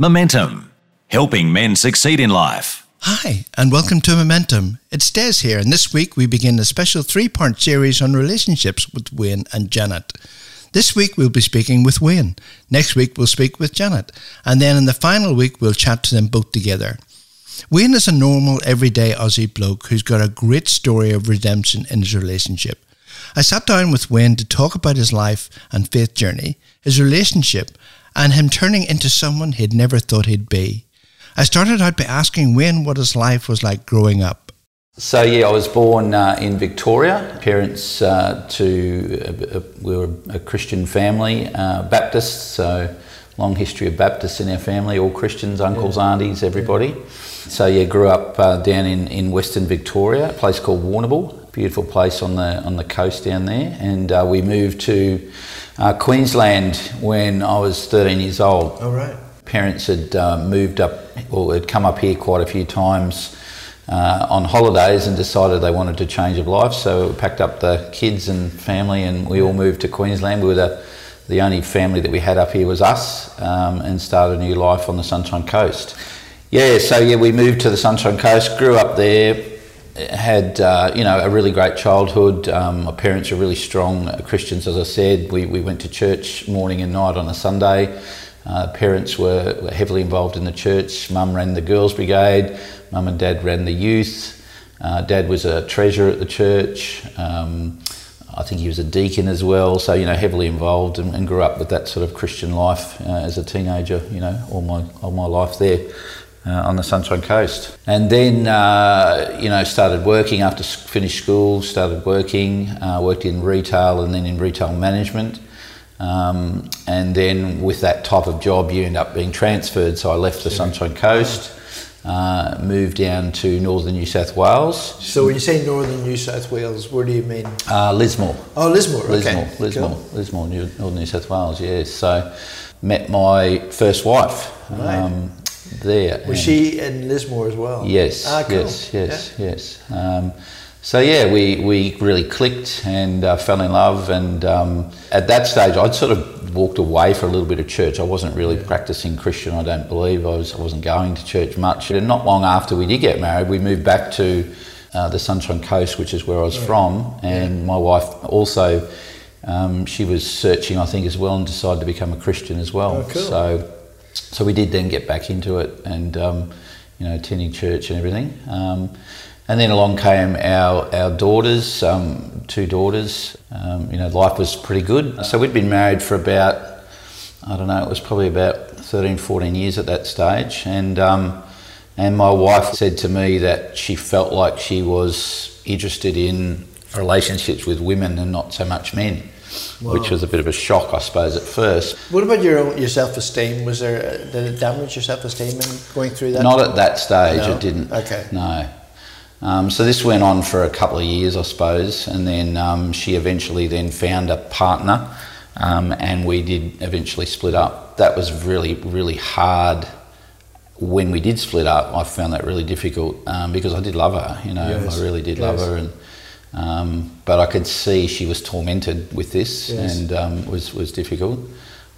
Momentum, helping men succeed in life. Hi, and welcome to Momentum. It's Des here, and this week we begin a special three part series on relationships with Wayne and Janet. This week we'll be speaking with Wayne. Next week we'll speak with Janet. And then in the final week we'll chat to them both together. Wayne is a normal, everyday Aussie bloke who's got a great story of redemption in his relationship. I sat down with Wayne to talk about his life and faith journey, his relationship, and him turning into someone he'd never thought he'd be. I started out by asking Wayne what his life was like growing up. So yeah, I was born uh, in Victoria. Parents uh, to uh, uh we were a Christian family, uh, Baptists. So long history of Baptists in our family, all Christians, uncles, yeah. aunties, everybody. So yeah, grew up uh, down in, in Western Victoria, a place called Warrnambool, beautiful place on the on the coast down there, and we moved to uh, Queensland when I was 13 years old. Oh, right. Parents had uh, moved up or had come up here quite a few times uh, on holidays and decided they wanted to change of life. So we packed up the kids and family and we all moved to Queensland. We were the, the only family that we had up here was us um, and started a new life on the Sunshine Coast. Yeah, so yeah, we moved to the Sunshine Coast, grew up there, had uh, you know a really great childhood. Um, my parents were really strong Christians, as I said. We, we went to church morning and night on a Sunday. Uh, parents were, were, heavily involved in the church. Mum ran the girls' brigade. Mum and dad ran the youth. Uh, dad was a treasurer at the church. Um, I think he was a deacon as well. So you know, heavily involved and, and grew up with that sort of Christian life uh, as a teenager. You know, all my all my life there uh, on the Sunshine Coast. And then, uh, you know, started working after finished school, started working, uh, worked in retail and then in retail management. Um, and then with that type of job, you end up being transferred. So I left the Sunshine Coast. Uh, moved down to northern New South Wales. So when you say northern New South Wales, where do you mean? Uh, Lismore. Oh, Lismore. Lismore, okay. Lismore, cool. Lismore, northern New South Wales. Yes. So met my first wife. Right. Um, there. Was she in Lismore as well? Yes, ah, cool. yes, yes, yeah. yes. Um, so yeah, we, we really clicked and uh, fell in love. And um, at that stage, I'd sort of walked away for a little bit of church. I wasn't really yeah. practicing Christian. I don't believe I was. I wasn't going to church much. And not long after we did get married, we moved back to uh, the Sunshine Coast, which is where I was yeah. from. And my wife also. Um, she was searching, I think, as well, and decided to become a Christian as well. Oh, cool. So so we did then get back into it and um, you know attending church and everything. Um, and then along came our our daughters, um, two daughters. Um, you know, life was pretty good. So we'd been married for about I don't know, it was probably about 13, 14 years at that stage, and. Um, and my wife said to me that she felt like she was interested in relationships with women and not so much men wow. which was a bit of a shock, I suppose, at first. What about your own, your self esteem? Was there did it damage your self esteem in going through that? Not at that stage. No? It didn't. Okay. No. Um, so this went on for a couple of years, I suppose, and then um, she eventually then found a partner, um, and we did eventually split up. That was really, really hard when we did split up, I found that really difficult um, because I did love her. You know, yes. I really did yes. love her, and um, but I could see she was tormented with this yes. and um, was was difficult.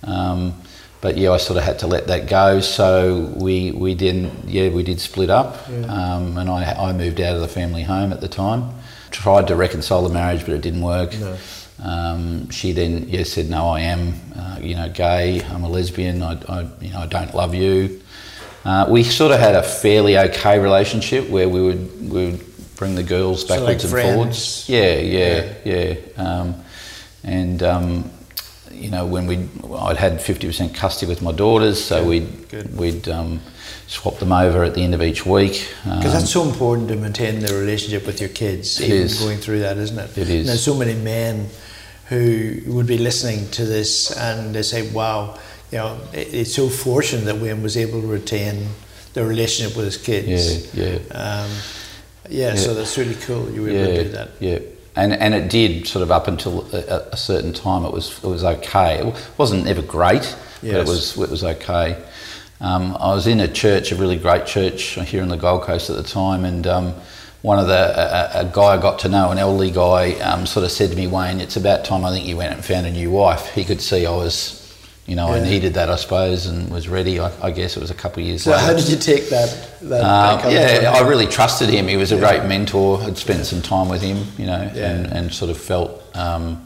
Um, but yeah, I sort of had to let that go. So we we did yeah we did split up, yeah. Um, and I I moved out of the family home at the time. Tried to reconcile the marriage, but it didn't work. No. Um, she then yeah said no, I am uh, you know gay. I'm a lesbian. I, I you know I don't love you. Uh, we sort of had a fairly okay relationship where we would we would bring the girls backwards so like and forwards. Yeah, yeah, yeah. yeah. Um, and um, you know, when we I'd had fifty percent custody with my daughters, so we'd Good. we'd um, swap them over at the end of each week. Because that's so important to maintain the relationship with your kids, even is. going through that, isn't it? It is. there's so many men who would be listening to this and they say, "Wow." You know, it's so fortunate that Wayne was able to retain the relationship with his kids. Yeah, yeah. Um, yeah, yeah, so that's really cool. You were yeah, able to do that. Yeah, and and it did sort of up until a, a, certain time. It was it was okay. It wasn't ever great, yes. but it was it was okay. Um, I was in a church, a really great church here in the Gold Coast at the time, and um, one of the a, a, guy I got to know, an elderly guy, um, sort of said to me, Wayne, it's about time I think you went and found a new wife. He could see I was you know, I needed that, I suppose, and was ready. I, I guess it was a couple of years So later. how did you take that? that, that yeah, I really trusted him. He was a Yeah. great mentor. I'd spent some time with him, you know, Yeah. and, and sort of felt, um,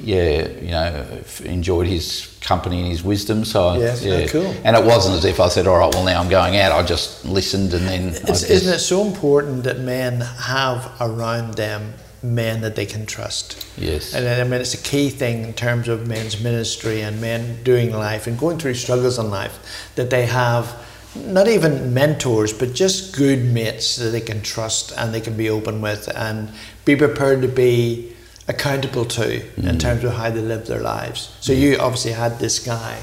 yeah, you know, enjoyed his company and his wisdom. So, I- Yes, oh, yeah. cool. And it wasn't as if I said, all right, well, now I'm going out. I just listened and then. Isn't it so important that men have around them men that they can trust? Yes. And I mean, it's a key thing in terms of men's ministry and men doing life and going through struggles in life that they have not even mentors, but just good mates that they can trust and they can be open with and be prepared to be accountable to Mm. in terms of how they live their lives. So you obviously had this guy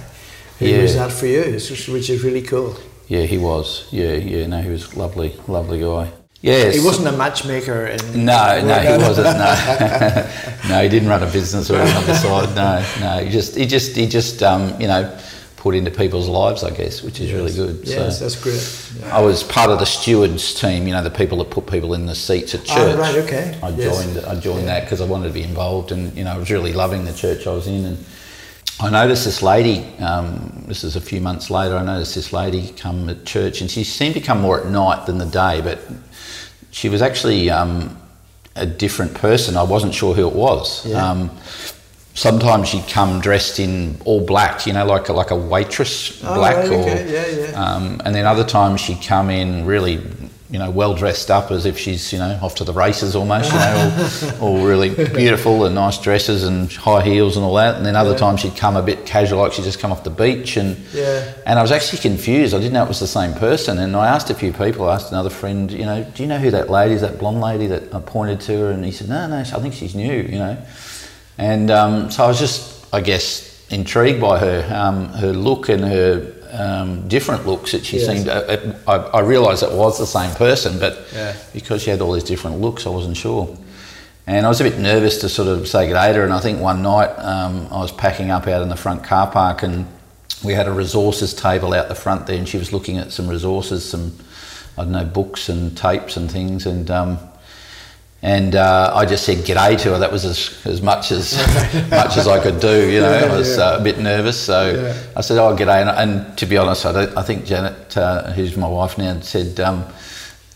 who Yeah. was that for you, which which is really cool. Yeah, he was. Yeah, yeah. No, he was lovely, lovely guy. Yes. He wasn't a matchmaker in No, no, he wasn't. No, no, he didn't run a business or anything on the side. No, no, he just, he just, he just, um, you know, put into people's lives, I guess, which is really good. Yes, so, that's great. I was part of the stewards team. You know, the people that put people in the seats at Ah, church. right, okay. I Yes. joined. I joined that because I wanted to be involved, and you know, I was really loving the church I was in, and. I noticed this lady, um, this is a few months later, I noticed this lady come at church and she seemed to come more at night than the day, but she was actually um, a different person. I wasn't sure who it was. Yeah. Um, sometimes she'd come dressed in all black, you know, like a, like a waitress Oh, black, right, or yeah, yeah. Um, and then other times she'd come in really, you know, well dressed up as if she's, you know, off to the races almost, you know, all, all really beautiful and nice dresses and high heels and all that. And then other Yeah. times she'd come a bit casual, like she'd just come off the beach and. Yeah. And I was actually confused. I didn't know it was the same person. And I asked a few people. I asked another friend, you know, do you know who that lady is, that blonde lady that I pointed to her? And he said, no, no, I think she's new, you know. And um, so I was just, I guess, intrigued by her, um, her look and her um, different looks that she Yes. seemed. Uh, I, I realised it was the same person, but Yeah. because she had all these different looks, I wasn't sure. And I was a bit nervous to sort of say good day to her. And I think one night um, I was packing up out in the front car park and we had a resources table out the front there and she was looking at some resources, some, I don't know, books and tapes and things. And um, and uh, I just said g'day to her. That was as, as much as much as I could do. You know, Yeah, I was yeah. uh, a bit nervous, so Yeah. I said, "Oh, g'day." And, and to be honest, I, don't, I think Janet, uh, who's my wife now, said, um,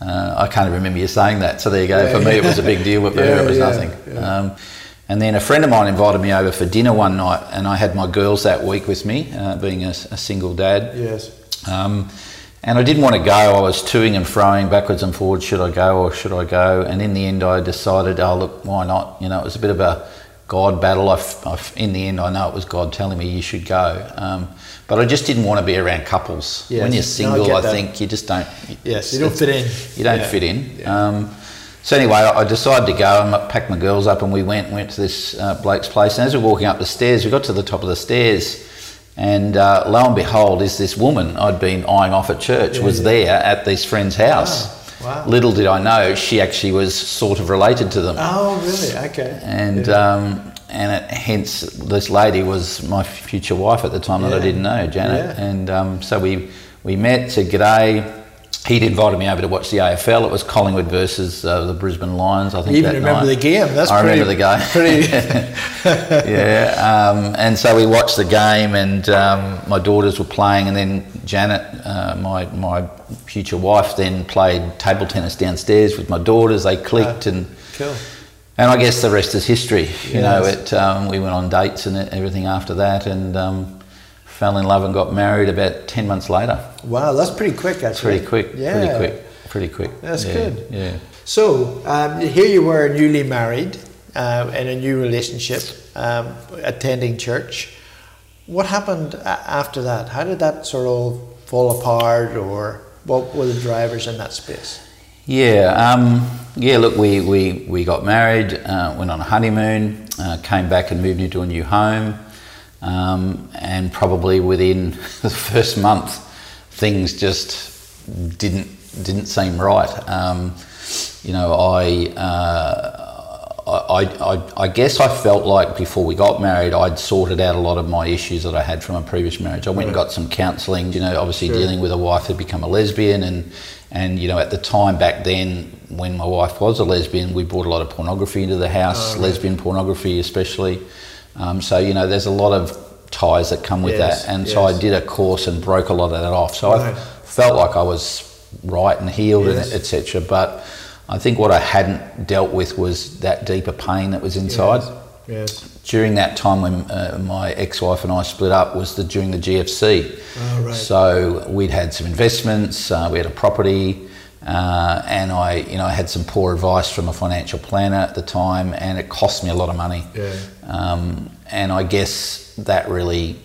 uh, "I can't remember you saying that." So there you go. For me, it was a big deal. But for her, it was nothing. Um, and then a friend of mine invited me over for dinner one night, and I had my girls that week with me, uh, being a, a single dad. Yes. Um, and I didn't want to go. I was toing and froing backwards and forwards. Should I go or should I go? And in the end, I decided, oh look, why not? You know, it was a bit of a God battle. I I in the end, I know it was God telling me you should go. Um, but I just didn't want to be around couples. Yes. When you're No, I single, I, think you just don't. Yes, you don't fit in. You don't Yeah. fit in. Yeah. Um, so anyway, I I decided to go and packed my girls up, and we went went to this uh, Blake's place. And as we were walking up the stairs, we got to the top of the stairs, and uh, lo and behold, is this woman I'd been eyeing off at church Yeah, was yeah. there at this friend's house. Wow. Little did I know, she actually was sort of related to them, Oh, really? Okay. and Yeah. um, and it, hence this lady was my future wife at the time that I didn't know, Janet. Yeah. And um, so we we met, said g'day. He'd invited me over to watch the AFL. It was Collingwood versus uh, the Brisbane Lions. I think You even remember night. the game. That's I pretty, remember the game. Pretty. yeah, um, and so we watched the game, and um, my daughters were playing, and then Janet, uh, my my future wife, then played table tennis downstairs with my daughters. They clicked, and cool. and I guess the rest is history. You know, it. Um, we went on dates and everything after that, and um, fell in love and got married about ten months later. Wow, that's pretty quick, actually. Pretty quick. Yeah. Pretty quick. Pretty quick. That's Yeah, good. Yeah. So um, here you were newly married uh, in a new relationship, um, attending church. What happened after that? How did that sort of fall apart, or what were the drivers in that space? Yeah, um, yeah. Look, we, we, we got married, uh, went on a honeymoon, uh, came back and moved into a new home, um, and probably within the first month, things just didn't didn't seem right. Um, you know, I, uh, I, I I guess I felt like before we got married, I'd sorted out a lot of my issues that I had from a previous marriage. I went and got some counselling. You know, obviously Sure. dealing with a wife who'd become a lesbian and and you know, at the time back then, when my wife was a lesbian, we brought a lot of pornography into the house, Oh, right. lesbian pornography especially. Um, so you know, there's a lot of ties that come with Yes, that. And so I did a course and broke a lot of that off. So Right. I felt like I was right and healed Yes. and etc. But I think what I hadn't dealt with was that deeper pain that was inside. Yes. During that time when uh, my ex-wife and I split up was the, during the GFC. Oh, right. So we'd had some investments, uh, we had a property, uh, and I, you know, I had some poor advice from a financial planner at the time, and it cost me a lot of money. Yeah. Um, and I guess that really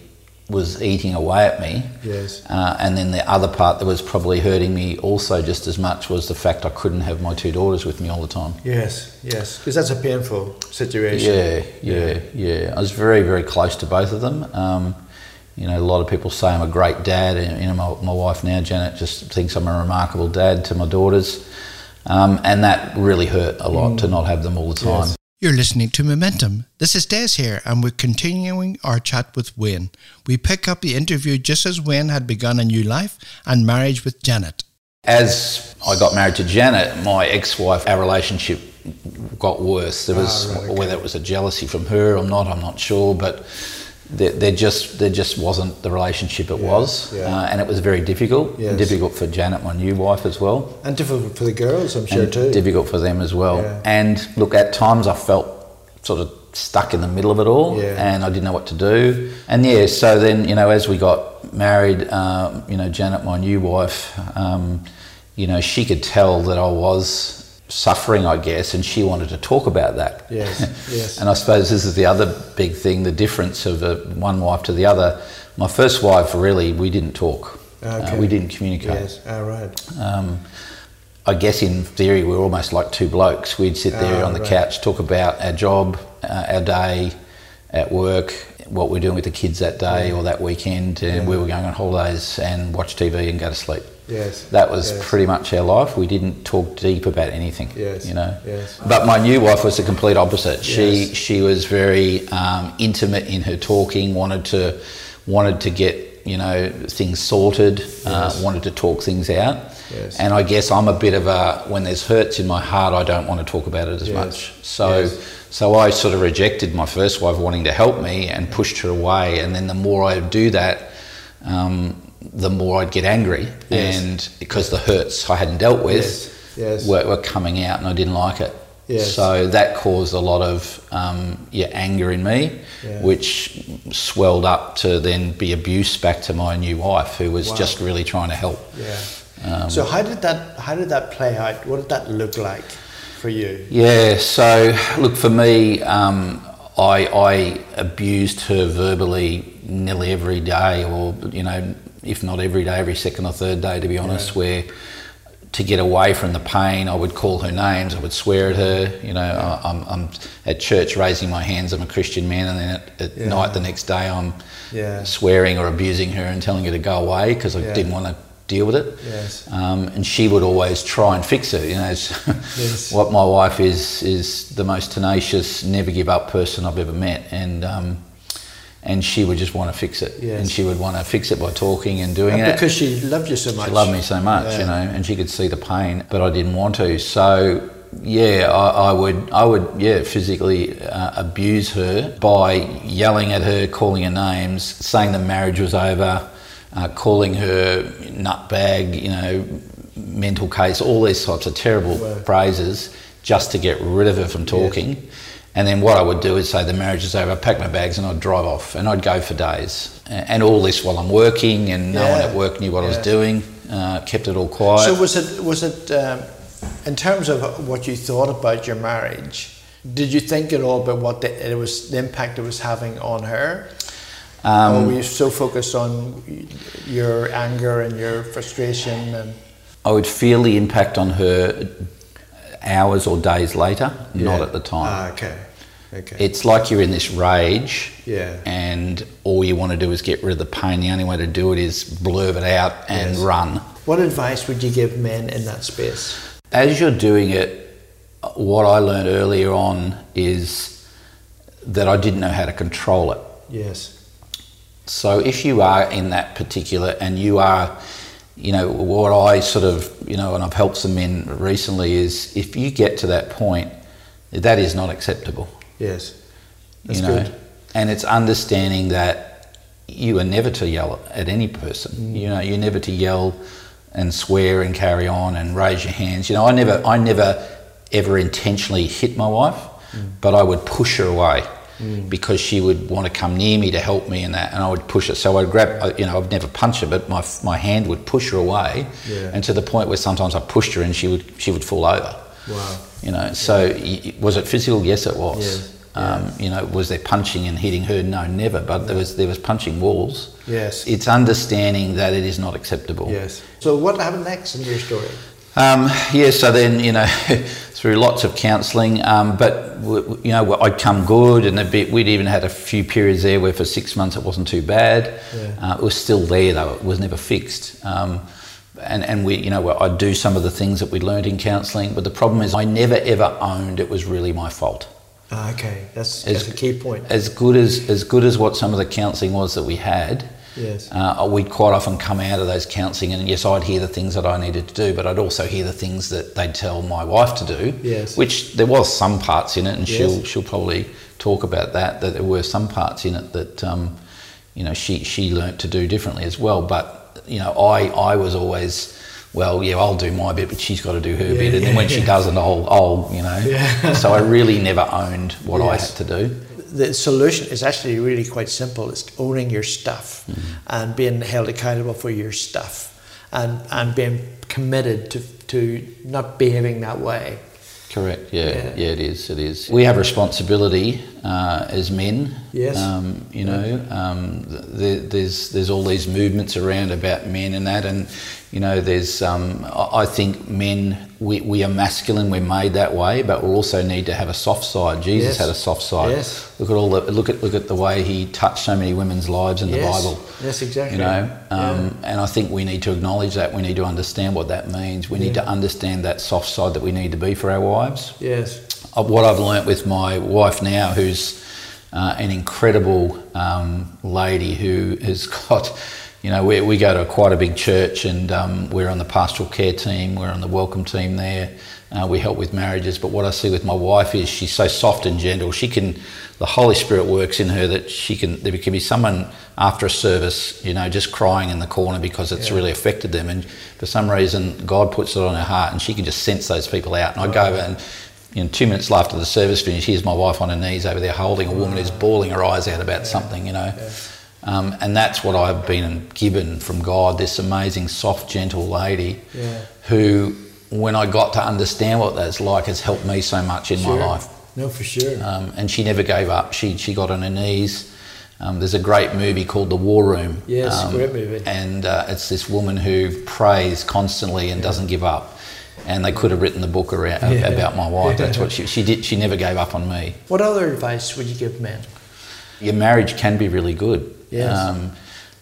was eating away at me. Yes. Uh, and then the other part that was probably hurting me also just as much was the fact I couldn't have my two daughters with me all the time. Yes. Yes. Because that's a painful situation. Yeah, yeah, yeah. I was very, very close to both of them. Um, you know, a lot of people say I'm a great dad, and you know, my, my wife now, Janet, just thinks I'm a remarkable dad to my daughters, um, and that really hurt a lot to not have them all the time. Yes. You're listening to Momentum. This is Des here, and we're continuing our chat with Wayne. We pick up the interview just as Wayne had begun a new life and marriage with Janet. As I got married to Janet, my ex-wife, our relationship got worse. There was Ah, right, okay. whether it was a jealousy from her or not, I'm not sure, but there, there just there just wasn't the relationship it was, yeah. Uh, and it was very difficult. Yes. Difficult for Janet, my new wife, as well. And difficult for the girls, I'm sure, and too. difficult for them as well. Yeah. And look, at times I felt sort of stuck in the middle of it all, Yeah. and I didn't know what to do. And yeah, so then you know, as we got married, um, you know, Janet, my new wife, um, you know, she could tell that I was suffering, I guess, and she wanted to talk about that. Yes, yes. and I suppose this is the other big thing, the difference of uh, one wife to the other. My first wife, really, we didn't talk. Uh, Okay. we didn't communicate. Yes. All right. Um, I guess in theory we were almost like two blokes. We'd sit there Ah, on the right. couch, talk about our job, uh, our day at work, what we're doing with the kids that day or that weekend, and we were going on holidays and watch TV and go to sleep. Yes. That was Yes. pretty much our life. We didn't talk deep about anything. Yes, You know. yes. But my new wife was the complete opposite. She Yes. she was very um, intimate in her talking. Wanted to wanted to get you know things sorted. Uh, wanted to talk things out. Yes. And I guess I'm a bit of a when there's hurts in my heart, I don't want to talk about it as Yes. much. So. Yes. So I sort of rejected my first wife wanting to help me and pushed her away. And then the more I do that, um, the more I'd get angry. Yes. And because the hurts I hadn't dealt with Yes, yes. Were, were coming out and I didn't like it. Yes. So that caused a lot of um, yeah, anger in me, Yeah. which swelled up to then be abuse back to my new wife, who was Wow. just really trying to help. Yeah. so how did that how did that play out? What did that look like for you? Yeah, so look, for me, um, I, I abused her verbally nearly every day, or, you know, if not every day, every second or third day, to be honest, where to get away from the pain, I would call her names, I would swear at her. You know, I, I'm, I'm at church raising my hands, I'm a Christian man, and then at, at Yeah. night the next day, I'm Yeah. swearing or abusing her and telling her to go away because I Yeah. didn't want to deal with it. Yes. Um, and she would always try and fix it. You know, it's Yes. what my wife is is the most tenacious, never give up person I've ever met, and um, and she would just want to fix it, Yes. and she would want to fix it by talking and doing And it. because she loved you so much. She loved me so much, Yeah. you know, and she could see the pain, but I didn't want to. So yeah, I, I would, I would, yeah, physically uh, abuse her by yelling at her, calling her names, saying the marriage was over, uh, calling her nutbag, you know, mental case, all these types of terrible Wow. phrases, just to get rid of her from talking. And then what I would do is say the marriage is over, I'd pack my bags and I'd drive off and I'd go for days. And all this while I'm working and no one at work knew what I was doing, uh, kept it all quiet. So was it was it um, in terms of what you thought about your marriage? Did you think at all about what the, it was the impact it was having on her? Um, or were you so focused on your anger and your frustration and I would feel the impact on her hours or days later, not at the time. Ah, okay, okay. It's like you're in this rage, Yeah. and all you want to do is get rid of the pain. The only way to do it is blurb it out and Yes. run. what advice would you give men in that space? As you're doing it, what I learned earlier on is that I didn't know how to control it. Yes. So if you are in that particular, and you are, you know, what I sort of, you know, and I've helped some men recently is if you get to that point, that is not acceptable. Yes. That's you know, good. and it's understanding that you are never to yell at any person. Mm. You know, you're never to yell and swear and carry on and raise your hands. You know, I never, I never ever intentionally hit my wife, mm. but I would push her away mm. because she would want to come near me to help me and that, and I would push her. So I'd grab, you know, I'd never punch her, but my my hand would push her away, Yeah. and to the point where sometimes I pushed her and she would she would fall over. Wow. You know, so y was it physical? Yes, it was. Yes. Um, you know, was there punching and hitting her? No, never. But there was there was punching walls. Yes. It's understanding that it is not acceptable. Yes. So what happened next in your story? Um, yeah, so then, you know, through lots of counselling, um, but, w- you know, I'd come good and a bit, we'd even had a few periods there where for six months it wasn't too bad. Yeah. Uh, it was still there though, it was never fixed. Um, and, and we, you know, I'd do some of the things that we learned in counselling, but the problem is I never ever owned it was really my fault. Ah, okay, that's, As- that's a key point. As good as, as good as what some of the counselling was that we had, Yes. uh, we'd quite often come out of those counselling and yes, I'd hear the things that I needed to do, but I'd also hear the things that they'd tell my wife to do. Yes. Which there was some parts in it, and she'll she'll probably talk about that. That there were some parts in it that um, you know she she learnt to do differently as well. But you know, I I was always. Well, yeah, I'll do my bit, but she's got to do her Yeah, bit, and then yeah, when she doesn't, I'll, I'll, you know. Yeah. so I really never owned what I had to do. the solution is actually really quite simple. It's owning your stuff Mm-hmm. and being held accountable for your stuff and, and being committed to, to not behaving that way. Correct. Yeah, Yeah. yeah, it is. It is. We have responsibility uh, as men. Yes. Um, you know, um, th- there's there's all these movements around about men and that, and you know, there's. Um, I think men we, we are masculine. We're made that way, but we also need to have a soft side. Jesus Yes. had a soft side. Yes. Look at all the look at look at the way he touched so many women's lives in the Bible. Yes, exactly. You know, Yeah. um, and I think we need to acknowledge that. We need to understand what that means. We need Yeah. to understand that soft side that we need to be for our wives. Yes. Uh, What I've learnt with my wife now, who's uh, an incredible um, lady who has got, you know, we, we go to quite a big church and um, we're on the pastoral care team, we're on the welcome team there. Uh, we help with marriages, but what I see with my wife is she's so soft and gentle. She can, the Holy Spirit works in her that she can. There can be someone after a service, you know, just crying in the corner because it's Yeah. really affected them, and for some reason God puts it on her heart, and she can just sense those people out. And I go over and. Know, two minutes after the service finished, here's my wife on her knees over there holding a woman who's bawling her eyes out about something, you know. Um, and that's what I've been given from God this amazing, soft, gentle lady Yeah. who, when I got to understand what that's like, has helped me so much in Sure. my life. No, for sure. Um, and she never gave up. She, she got on her knees. Um, there's a great movie called The War Room. Yes, um, great movie. And uh, it's this woman who prays constantly and doesn't give up. And they could have written the book around, Yeah. about my wife. That's what she, she did. She never gave up on me. what other advice would you give men? Your marriage can be really good. Yes. Um,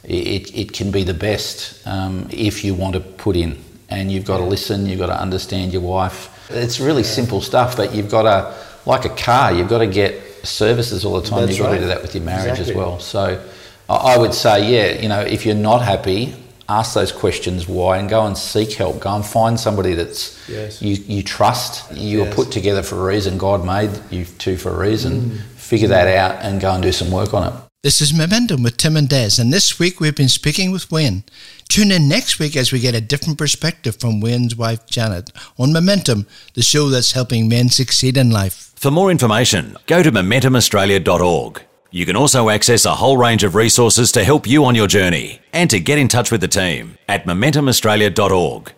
it, it can be the best um, if you want to put in. And you've got to listen, you've got to understand your wife. It's really simple stuff, but you've got to, like a car, you've got to get services all the time. That's you've got to do that with your marriage Exactly. as well. So I I would say, yeah, you know, if you're not happy, ask those questions why and go and seek help. Go and find somebody that's Yes. you, you trust. You Yes. were put together for a reason. God made you two for a reason. Mm. Figure that out and go and do some work on it. This is Momentum with Tim and Des, and this week we've been speaking with Wayne. Tune in next week as we get a different perspective from Wayne's wife Janet on Momentum, the show that's helping men succeed in life. For more information, go to MomentumAustralia.org. You can also access a whole range of resources to help you on your journey and to get in touch with the team at MomentumAustralia.org.